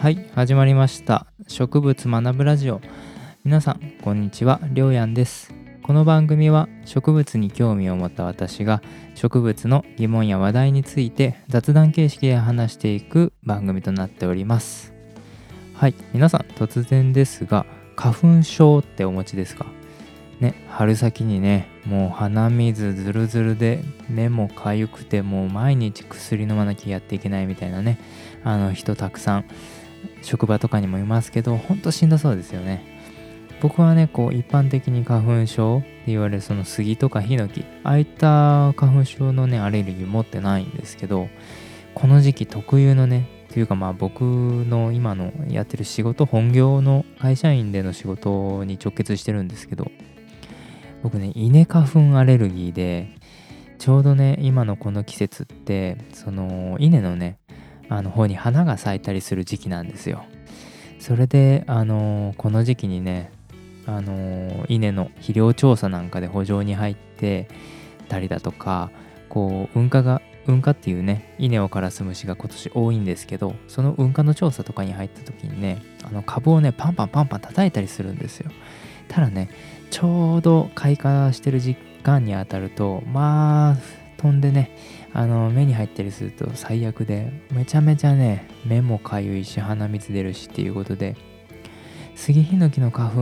はい始まりました。植物学ぶラジオ。皆さんこんにちは。りょうやんです。この番組は植物に興味を持った私が植物の疑問や話題について雑談形式で話していく番組となっております。はい皆さん突然ですが花粉症ってお持ちですか？ね春先にねもう鼻水ずるずるで目もかゆくてもう毎日薬飲まなきゃやっていけないみたいなねあの人たくさん職場とかにもいますけどほんとしんどそうですよね。僕はねこう一般的に花粉症って言われるその杉とかヒノキああいった花粉症のねアレルギー持ってないんですけどこの時期特有のねというかまあ僕の今のやってる仕事本業の会社員での仕事に直結してるんですけど僕ね稲花粉アレルギーでちょうどね今のこの季節ってその稲のねあの方に花が咲いたりする時期なんですよ。それであのこの時期にねあの稲の肥料調査なんかで補助に入ってたりだとかこう運河が運河っていうね稲を枯らす虫が今年多いんですけどその運河の調査とかに入った時にねあの株をねパンパンパンパン叩いたりするんですよ。ただねちょうど開花してる時間に当たるとまあ飛んでねあの目に入ったりすると最悪でめちゃめちゃね目もかゆいし鼻水出るしっていうことで杉ヒノキの花粉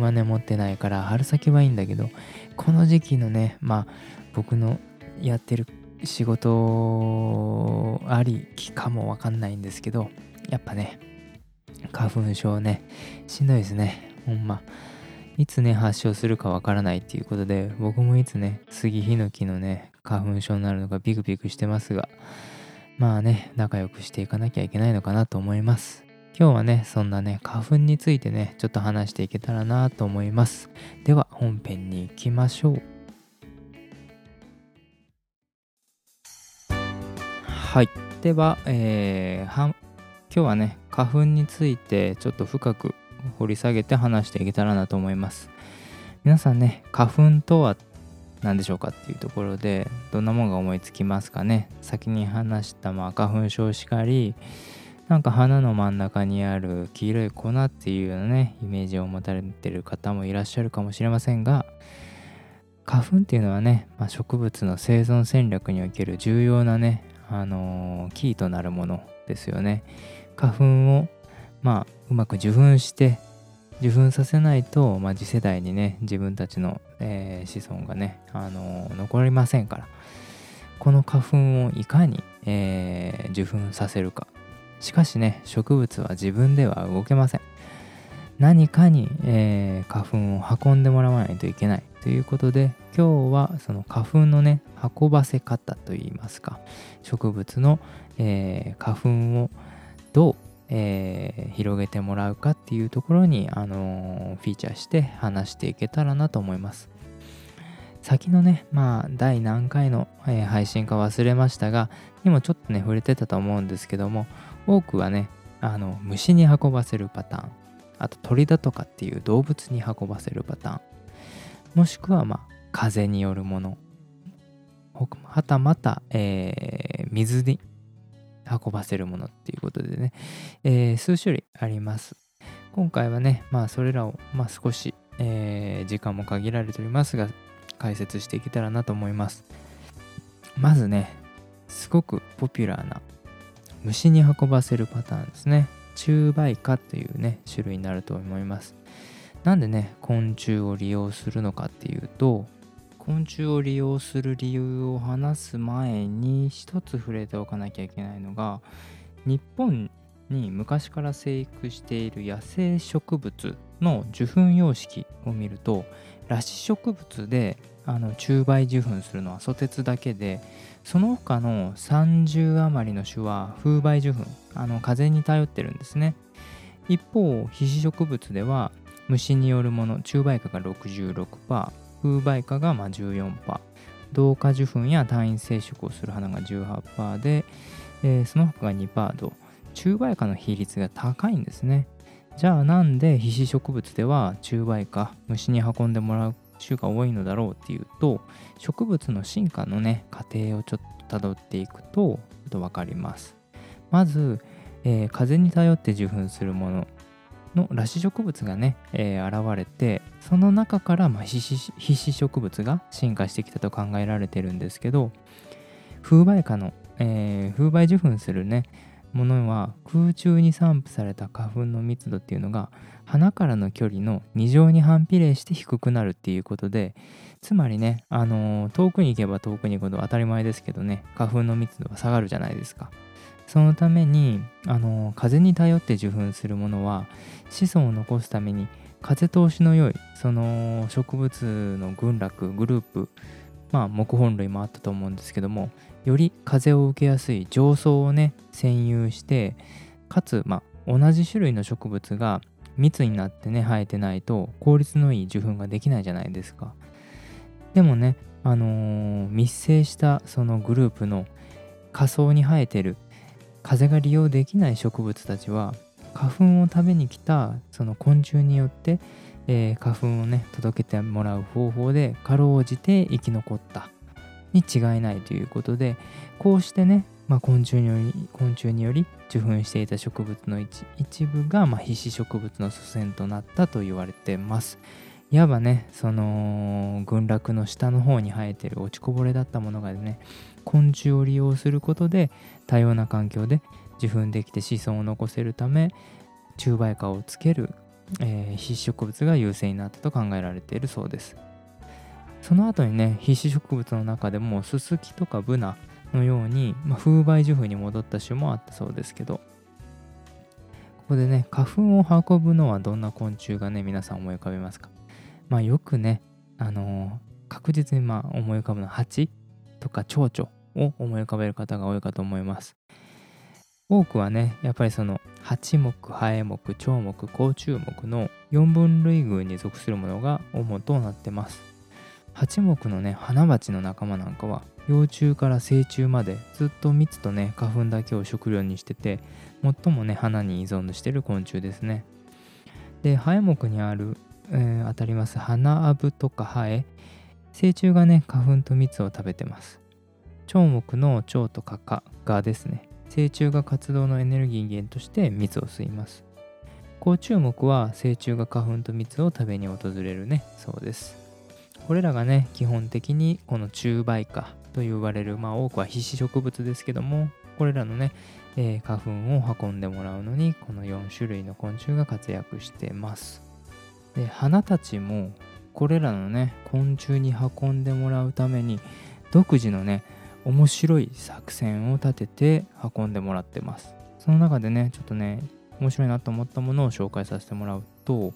はね持ってないから春先はいいんだけどこの時期のねまあ僕のやってる仕事ありきかもわかんないんですけどやっぱね花粉症ねしんどいですねほんま。いつね発症するかわからないっていうことで僕もいつね杉ヒノキのね花粉症になるのかビクビクしてますがまあね仲良くしていかなきゃいけないのかなと思います。今日はねそんなね花粉についてねちょっと話していけたらなと思います。では本編に行きましょう。はい。では、えー、は今日はね花粉についてちょっと深く掘り下げて話していけたらなと思います。皆さんね花粉とは何でしょうかっていうところでどんなものが思いつきますかね？先に話したまあ花粉症しかりなんか花の真ん中にある黄色い粉っていうようなねイメージを持たれてる方もいらっしゃるかもしれませんが花粉っていうのはね、まあ、植物の生存戦略における重要なね、あのー、キーとなるものですよね。花粉をまあうまく受粉して受粉させないと、まあ、次世代にね自分たちの、えー、子孫がね、あのー、残りませんから。この花粉をいかに、えー、受粉させるか。しかしね植物は自分では動けません。何かに、えー、花粉を運んでもらわないといけない。ということで今日はその花粉のね運ばせ方といいますか。植物の、えー、花粉をどう、えー、広げてもらうかっていうところに、あのフィーチャーして話していけたらなと思います。先のねまあ第何回の、え配信か忘れましたがにもちょっとね触れてたと思うんですけども多くはねあの虫に運ばせるパターンあと鳥だとかっていう動物に運ばせるパターンもしくはまあ風によるものはたまた、えー、水に運ばせるものっていうことでね、えー、数種類あります。今回はねまあそれらを、まあ、少し、えー、時間も限られておりますが解説していけたらなと思います。まずねすごくポピュラーな虫に運ばせるパターンですね。虫媒花というね種類になると思います。なんでね昆虫を利用するのかっていうと昆虫を利用する理由を話す前に一つ触れておかなきゃいけないのが日本に昔から生育している野生植物の受粉様式を見ると裸子植物であの虫媒受粉するのはソテツだけでその他の30余りの種は風媒受粉あの風に頼ってるんですね。一方皮脂植物では虫によるもの虫媒花が66%風媒花がまあ14%同化受粉や単位生殖をする花が18%で、えー、その他が2%と虫媒花の比率が高いんですね。じゃあなんで皮脂植物では虫媒花虫に運んでもらう種が多いのだろうっていうと植物の進化のね過程をちょっと辿っていくとと分かります。まずえー、風に頼って受粉するもの。の裸子植物がね、えー、現れてその中からまあ皮脂植物が進化してきたと考えられてるんですけど風媒花の、えー、風媒受粉するねものは空中に散布された花粉の密度っていうのが花からの距離の2乗に反比例して低くなるっていうことでつまりね、あのー、遠くに行けば遠くに行くほど当たり前ですけどね花粉の密度は下がるじゃないですか。そのために、あのー、風に頼って受粉するものは子孫を残すために風通しの良いその植物の群落グループまあ木本類もあったと思うんですけどもより風を受けやすい上層をね占有してかつ、まあ、同じ種類の植物が密になってね生えてないと効率のいい受粉ができないじゃないですか。でもねあのー、密生したそのグループの下層に生えてる風が利用できない植物たちは花粉を食べに来たその昆虫によって、えー、花粉をね届けてもらう方法でかろうじて生き残ったに違いないということでこうしてね、まあ、昆虫により昆虫により受粉していた植物の一部が、まあ、皮脂植物の祖先となったと言われてます。いわばねその群落の下の方に生えてる落ちこぼれだったものがね昆虫を利用することで多様な環境で受粉できて子孫を残せるため虫媒花をつける、えー、皮脂植物が優勢になったと考えられているそうです。その後にね皮脂植物の中でもススキとかブナのように、まあ、風媒樹風に戻った種もあったそうですけどここでね花粉を運ぶのはどんな昆虫がね皆さん思い浮かべますか？まあよくねあのー、確実にまあ思い浮かぶのは蜂とか蝶々を思い浮かべる方が多いかと思います多くはねやっぱりその八目ハエ目蝶目甲虫目の4分類群に属するものが主となってます。八目のね花鉢の仲間なんかは幼虫から成虫までずっと蜜とね花粉だけを食料にしてて最もね花に依存してる昆虫ですね。でハエ目にある、えー、当たります花アブとかハエ成虫がね花粉と蜜を食べてます。蝶目の蝶とか蚊がですね。成虫が活動のエネルギー源として蜜を吸います。甲虫目は成虫が花粉と蜜を食べに訪れるね。そうです。これらがね基本的にこの中媒花と言われるまあ多くは皮脂植物ですけどもこれらのね、えー、花粉を運んでもらうのにこの4種類の昆虫が活躍してます。で花たちもこれらのね昆虫に運んでもらうために独自のね面白い作戦を立てて運んでもらってます。その中でねちょっとね面白いなと思ったものを紹介させてもらうと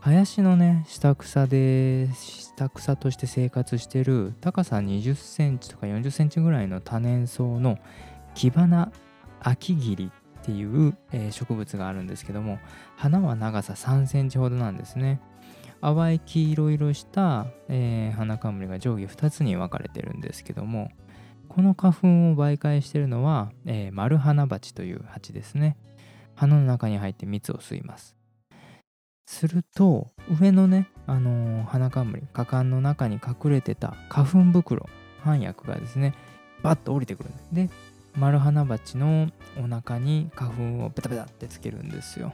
林のね下草で下草として生活してる高さ20センチとか40センチぐらいの多年草のキバナアキギリっていう、え、植物があるんですけども花は長さ3センチほどなんですね。淡い黄色々した、えー、花冠が上下2つに分かれてるんですけどもこの花粉を媒介してるのは、えー、丸花鉢という鉢ですね。花の中に入って蜜を吸います。すると上のね、あのー、花冠花冠の中に隠れてた花粉袋半薬がですねバッと降りてくるんでで丸花鉢のお腹に花粉をペタペタってつけるんですよ。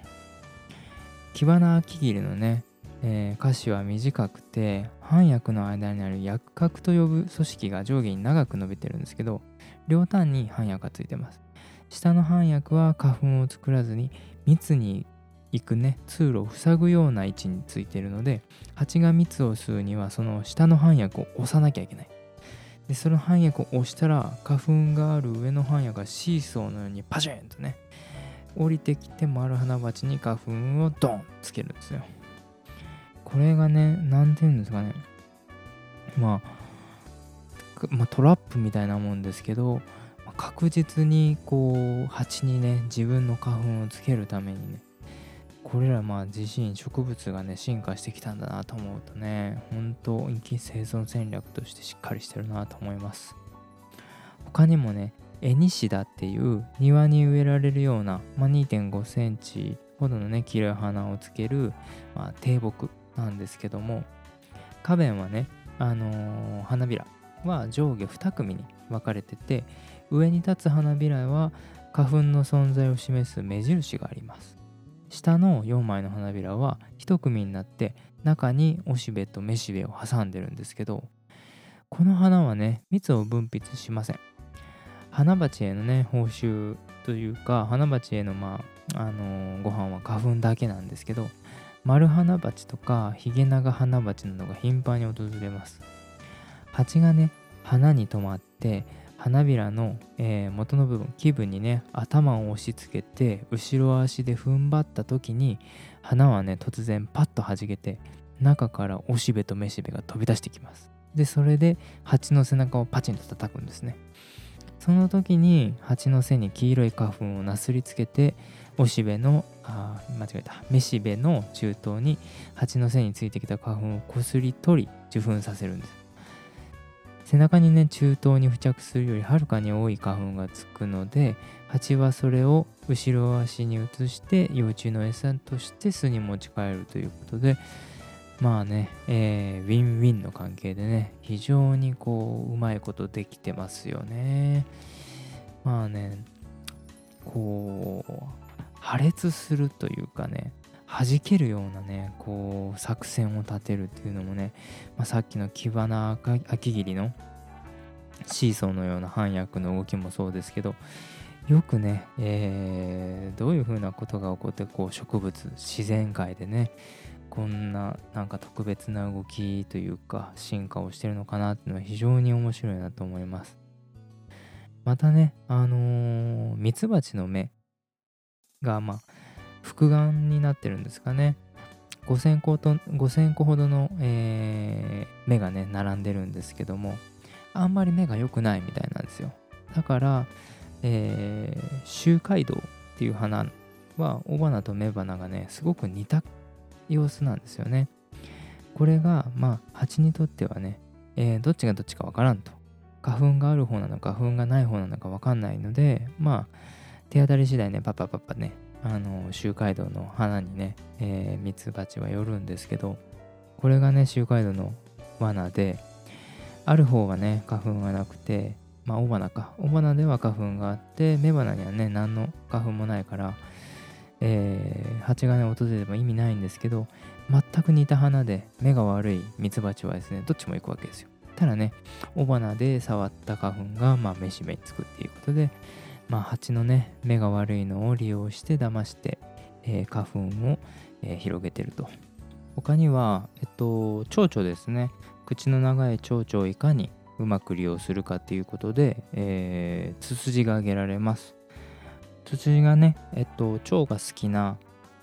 キバナキギリのね、えー、歌詞は短くて半薬の間にある薬核と呼ぶ組織が上下に長く伸びてるんですけど両端に半薬がついてます。下の半薬は花粉を作らずに密に行くね通路を塞ぐような位置についているので蜂が蜜を吸うにはその下の半薬を押さなきゃいけない。でその半薬を押したら花粉がある上の半薬がシーソーのようにパシーンとね降りてきて丸花鉢に花粉をドンつけるんですよ。これがね何て言うんですかね。まあまあ、トラップみたいなもんですけど確実にこう蜂にね自分の花粉をつけるためにねこれらまあ自身植物がね進化してきたんだなと思うとね本当生き生存戦略としてしっかりしてるなと思います。他にもねエニシダっていう庭に植えられるような、まあ、2.5センチほどのね黄色い花をつける、まあ、低木。なんですけども花弁はねあのー、花びらは上下2組に分かれてて上に立つ花びらは花粉の存在を示す目印があります。下の4枚の花びらは1組になって中におしべとめしべを挟んでるんですけどこの花はね蜜を分泌しません。花鉢へのね報酬というか花鉢へのまああのー、ご飯は花粉だけなんですけど丸花鉢とかヒゲナガ花鉢などが頻繁に訪れます。蜂がね花に止まって花びらの、えー、元の部分気分にね頭を押し付けて後ろ足で踏ん張った時に花はね突然パッと弾けて中からおしべとめしべが飛び出してきます。でそれで蜂の背中をパチンと叩くんですね。その時に蜂の背に黄色い花粉をなすりつけておしべのあ間違えた。めしべの中東に蜂の背についてきた花粉をこすり取り受粉させるんです。背中にね中東に付着するよりはるかに多い花粉がつくので蜂はそれを後ろ足に移して幼虫の餌として巣に持ち帰るということでまあね、えー、ウィンウィンの関係でね非常にこううまいことできてますよね。まあねこう破裂するというかね弾けるようなねこう作戦を立てるっていうのもね、まあ、さっきのキバナ秋切りのシーソーのような反訳の動きもそうですけどよくね、えー、どういうふうなことが起こってこう植物自然界でねこんななんか特別な動きというか進化をしてるのかなっていうのは非常に面白いなと思います。またねあのミツバチの目がまあ複眼になってるんですかね。5000個と5000個ほどの、えー、目がね並んでるんですけどもあんまり目が良くないみたいなんですよ。だから、えー、周街道っていう花は雄花と雌花がねすごく似た様子なんですよね。これがまあ蜂にとってはね、えー、どっちがどっちかわからんと。花粉がある方なのか花粉がない方なのかわかんないのでまあ手当たり次第ねパパパパねあの周街道の花にね、えー、ミツバチは寄るんですけどこれがね周街道の罠である方はね花粉がなくてまあ雄花か。雄花では花粉があって雌花にはね何の花粉もないから、えー、蜂がね訪れれば意味ないんですけど全く似た花で目が悪いミツバチはですねどっちも行くわけですよ。ただね雄花で触った花粉がまあめしべにつくっていうことでまあ、蜂のね目が悪いのを利用して騙して、えー、花粉を、えー、広げてると。他にはえっと蝶々ですね。口の長い蝶々をいかにうまく利用するかっていうことで、えー、ツツジが挙げられます。ツツジがねえっと蝶が好きな、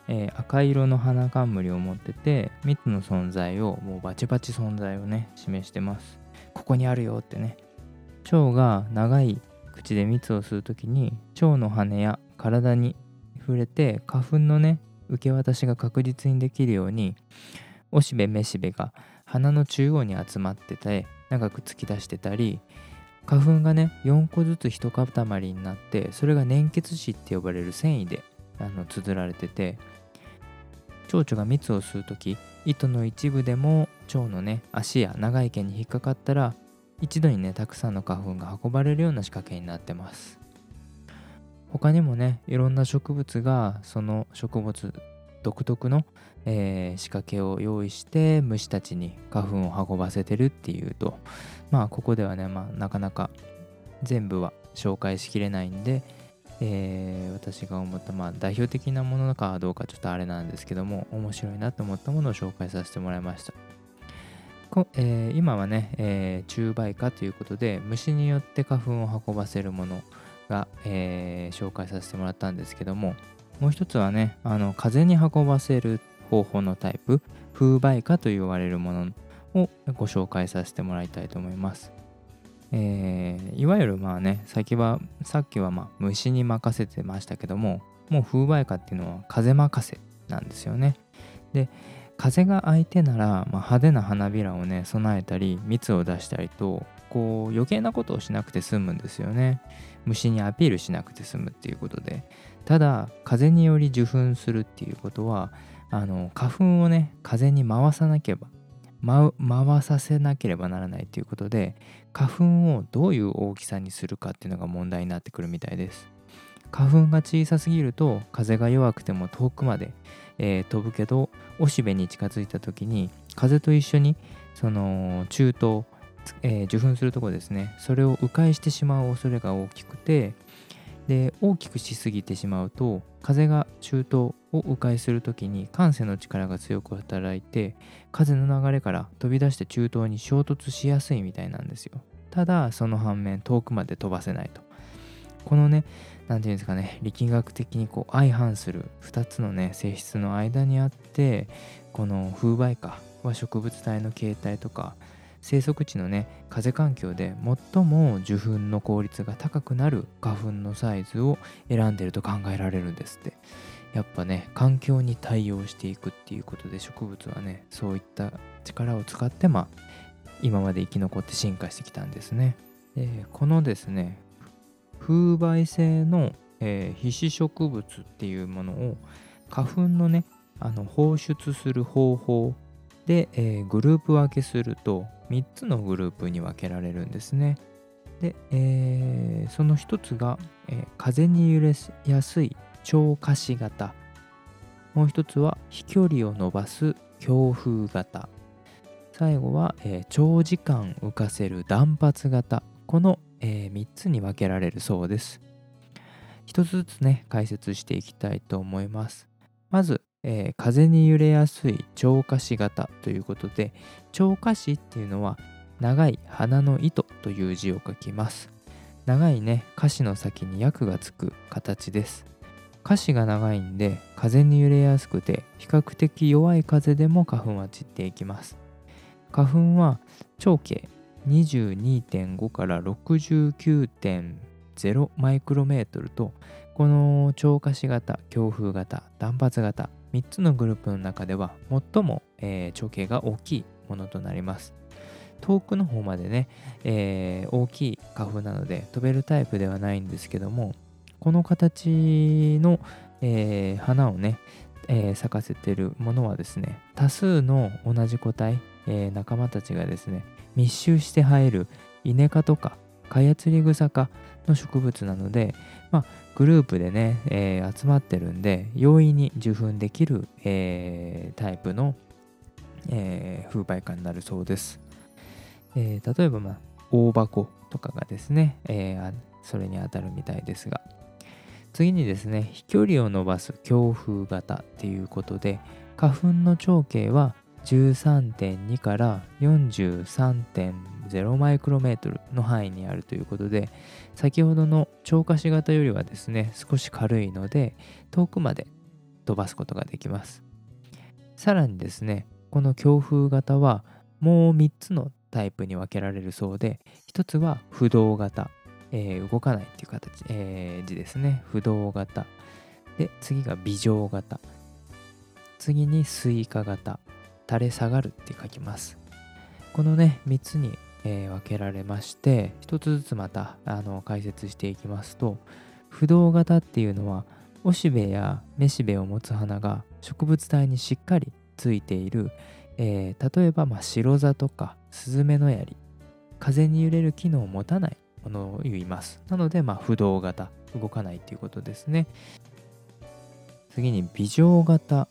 えー、赤色の花冠を持ってて蜜の存在をもうバチバチ存在をね示してます。ここにあるよってね。蝶が長い口で蜜を吸う時に腸の羽や体に触れて花粉のね受け渡しが確実にできるようにおしべめしべが鼻の中央に集まってて長く突き出してたり花粉がね4個ずつ一塊になってそれが粘結紙って呼ばれる繊維であの綴られてて蝶々が蜜を吸う時糸の一部でも蝶のね足や長い毛に引っかかったら一度にねたくさんの花粉が運ばれるような仕掛けになってます。他にもねいろんな植物がその植物独特の、えー、仕掛けを用意して虫たちに花粉を運ばせてるっていうとまあここではね、まあ、なかなか全部は紹介しきれないんで、えー、私が思ったまあ代表的なものかどうかちょっとあれなんですけども面白いなと思ったものを紹介させてもらいました。えー、今はね、えー、虫媒化ということで虫によって花粉を運ばせるものが、えー、紹介させてもらったんですけどももう一つはねあの風に運ばせる方法のタイプ風媒化と言われるものをご紹介させてもらいたいと思います。えー、いわゆるまあね先はさっきはまあ虫に任せてましたけどももう風媒化っていうのは風任せなんですよね。で風が相手なら、まあ、派手な花びらをね備えたり蜜を出したりとこう余計なことをしなくて済むんですよね。虫にアピールしなくて済むっていうことで。ただ風により受粉するっていうことはあの花粉をね風に回さなければ回させなければならないということで花粉をどういう大きさにするかっていうのが問題になってくるみたいです。花粉が小さすぎると風が弱くても遠くまで、えー、飛ぶけどおしべに近づいた時に風と一緒にその中東、えー、受粉するとこですね。それを迂回してしまう恐れが大きくてで大きくしすぎてしまうと風が中東を迂回する時に感性の力が強く働いて風の流れから飛び出して中東に衝突しやすいみたいなんですよ。ただその反面遠くまで飛ばせないと。このね何て言うんですかね力学的にこう相反する2つのね性質の間にあってこの風媒花は植物体の形態とか生息地のね風環境で最も受粉の効率が高くなる花粉のサイズを選んでると考えられるんですって。やっぱね環境に対応していくっていうことで植物はねそういった力を使ってまあ今まで生き残って進化してきたんですね。でこのですね風媒性の、えー、皮脂植物っていうものを花粉のねあの放出する方法で、えー、グループ分けすると3つのグループに分けられるんですね。で、えー、その1つが、えー、風に揺れやすい超過視型。もう1つは飛距離を伸ばす強風型。最後は、えー、長時間浮かせる断髪型。この、え3つに分けられるそうです。1つずつね解説していきたいと思います。まずえー、風に揺れやすい超過視型ということで超過視っていうのは長い花の糸という字を書きます。長いね歌詞の先に訳がつく形です。歌詞が長いんで風に揺れやすくて比較的弱い風でも花粉は散っていきます。花粉は長径22.5から69.0マイクロメートルとこの超過視型強風型断髪型3つのグループの中では最も、えー、長径が大きいものとなります。遠くの方までね、えー、大きい花粉なので飛べるタイプではないんですけどもこの形の、えー、花をね、えー、咲かせてるものはですね多数の同じ個体、え仲間たちがですね密集して生えるイネ科とかカヤツリグサ科の植物なので、まあ、グループでね、えー、集まってるんで容易に受粉できる、えー、タイプの、えー、風媒花になるそうです、えー、例えば、まあ、大箱とかがですね、えー、それにあたるみたいですが。次にですね飛距離を伸ばす強風型っていうことで花粉の長径は13.2から43.0マイクロメートルの範囲にあるということで先ほどの超過視型よりはですね少し軽いので遠くまで飛ばすことができます。さらにですねこの強風型はもう3つのタイプに分けられるそうで1つは不動型、えー、動かないっていう形、えー、字ですね。不動型。で次が微乗型。次にスイカ型。垂れ下がるって書きます。このね3つに、えー、分けられまして1つずつまたあの解説していきますと不動型っていうのはおしべやめしべを持つ花が植物体にしっかりついている、えー、例えばまあ白座とかスズメの槍風に揺れる機能を持たないものを言います。なのでまあ不動型動かないということですね。次に微乗型。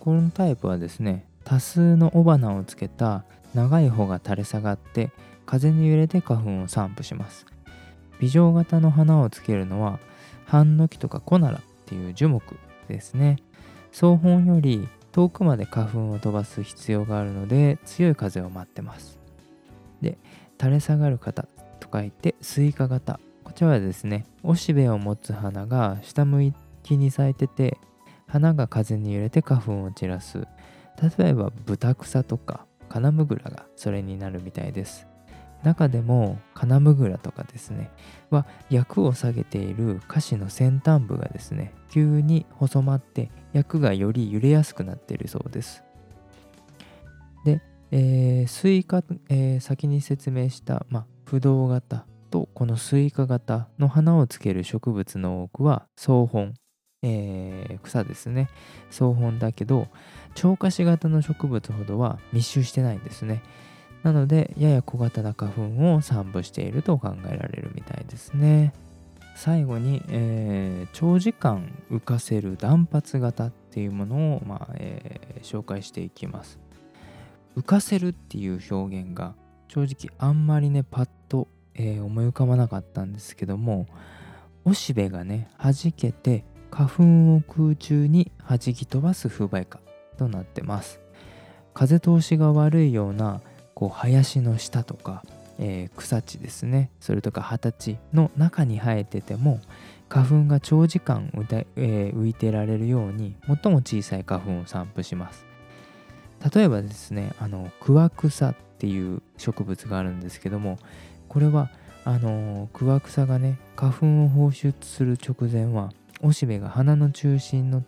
このタイプはですね多数の雄花をつけた長い穂が垂れ下がって風に揺れて花粉を散布します。微乗型の花をつけるのはハンノキとかコナラっていう樹木ですね。草本より遠くまで花粉を飛ばす必要があるので強い風を待ってます。で垂れ下がる型と書いて垂下型。こちらはですねおしべを持つ花が下向きに咲いてて花が風に揺れて花粉を散らす。例えばブタクサとかカナムグラがそれになるみたいです。中でもカナムグラとかですねは葯を下げている花糸の先端部がですね急に細まって葯がより揺れやすくなっているそうです。で、えー、垂下、えー、先に説明した、まあ、風動型とこの垂下型の花をつける植物の多くは草本。えー、草ですね。草本だけど長花糸型の植物ほどは密集してないんですね。なのでやや小型な花粉を散布していると考えられるみたいですね。最後に、えー、長時間浮かせる弾発型っていうものを、まあえー、紹介していきます。浮かせるっていう表現が正直あんまりねパッと、えー、思い浮かばなかったんですけどもおしべがね弾けて花粉を空中に弾き飛ばす風媒花となってます。風通しが悪いようなこう林の下とかえー、草地ですね。それとか葉立ちの中に生えてても花粉が長時間浮いて,、えー、浮いてられるように最も小さい花粉を散布します。例えばですねあのクワクサっていう植物があるんですけどもこれはあのクワクサがね花粉を放出する直前はおしべが花の中心の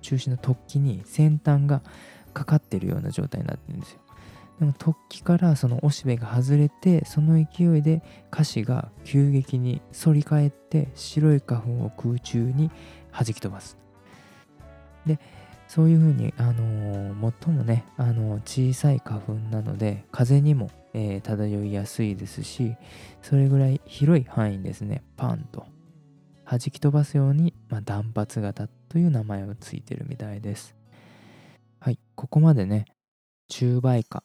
中心の突起に先端がかかってるような状態になってるんですよ。でも突起からそのおしべが外れてその勢いで歌詞が急激に反り返って白い花粉を空中に弾き飛ばす。でそういうふうに、あのー、最もね、あのー、小さい花粉なので風にも、えー、漂いやすいですしそれぐらい広い範囲ですね。パンと。弾き飛ばすように、まあ、断髪型という名前をついてるみたいです。はい、ここまでね、中梅花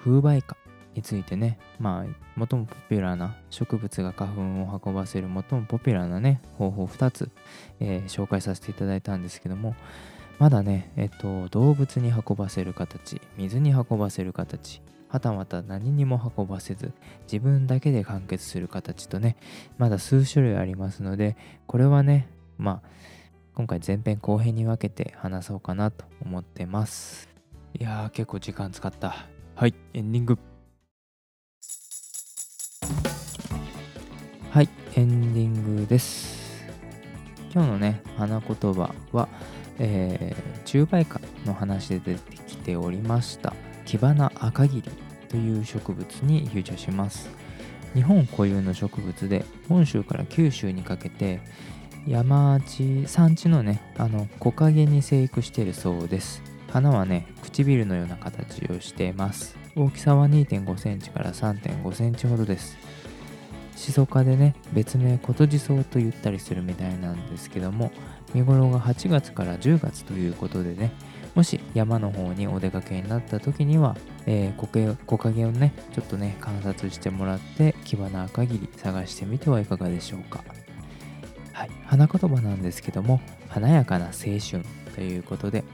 風媒花についてね、まあ、最もポピュラーな植物が花粉を運ばせる最もポピュラーなね、方法2つ、えー、紹介させていただいたんですけども、まだね、えっと、動物に運ばせる形、水に運ばせる形、はたまた何にも運ばせず、自分だけで完結する形とね、まだ数種類ありますので、これはね、まあ、今回前編後編に分けて話そうかなと思ってます。いやー、結構時間使った。はい、エンディング。はい、エンディングです。今日のね、花言葉は、えー、中梅花の話で出てきておりました、キバナアカギリという植物に優勝します。日本固有の植物で、本州から九州にかけて、山地、山地のね、あの木陰に生育しているそうです。花はね唇のような形をしています大きさは2.5センチから3.5センチほどですシソ科でね別名コトジソウと言ったりするみたいなんですけども見頃が8月から10月ということでねもし山の方にお出かけになった時には、えー、木陰をねちょっとね観察してもらってキバナ限り探してみてはいかがでしょうか。はい。花言葉なんですけども華やかな青春ということで、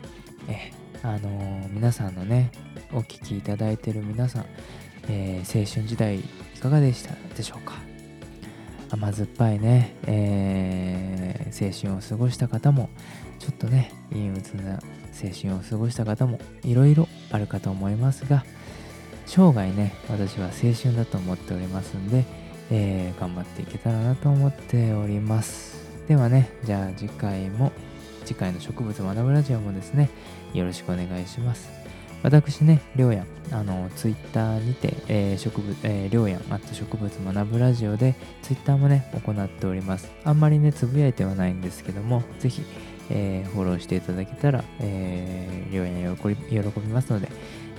えあのー、皆さんのね、お聴きいただいてる皆さん、えー、青春時代いかがでしたでしょうか。甘酸っぱいね、えー、青春を過ごした方も、ちょっとね、陰鬱な青春を過ごした方も、いろいろあるかと思いますが、生涯ね、私は青春だと思っておりますんで、えー、頑張っていけたらなと思っております。ではね、じゃあ次回も次回の植物学ぶラジオもですね、よろしくお願いします。私ね、りょうやん、あの、ツイッターにて、えー、植物、えー、りょうやん、あと植物学ぶラジオで、ツイッターもね、行っております。あんまりね、つぶやいてはないんですけども、ぜひ、えー、フォローしていただけたら、えー、りょうやん喜び喜びますので、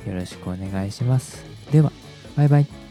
よろしくお願いします。では、バイバイ。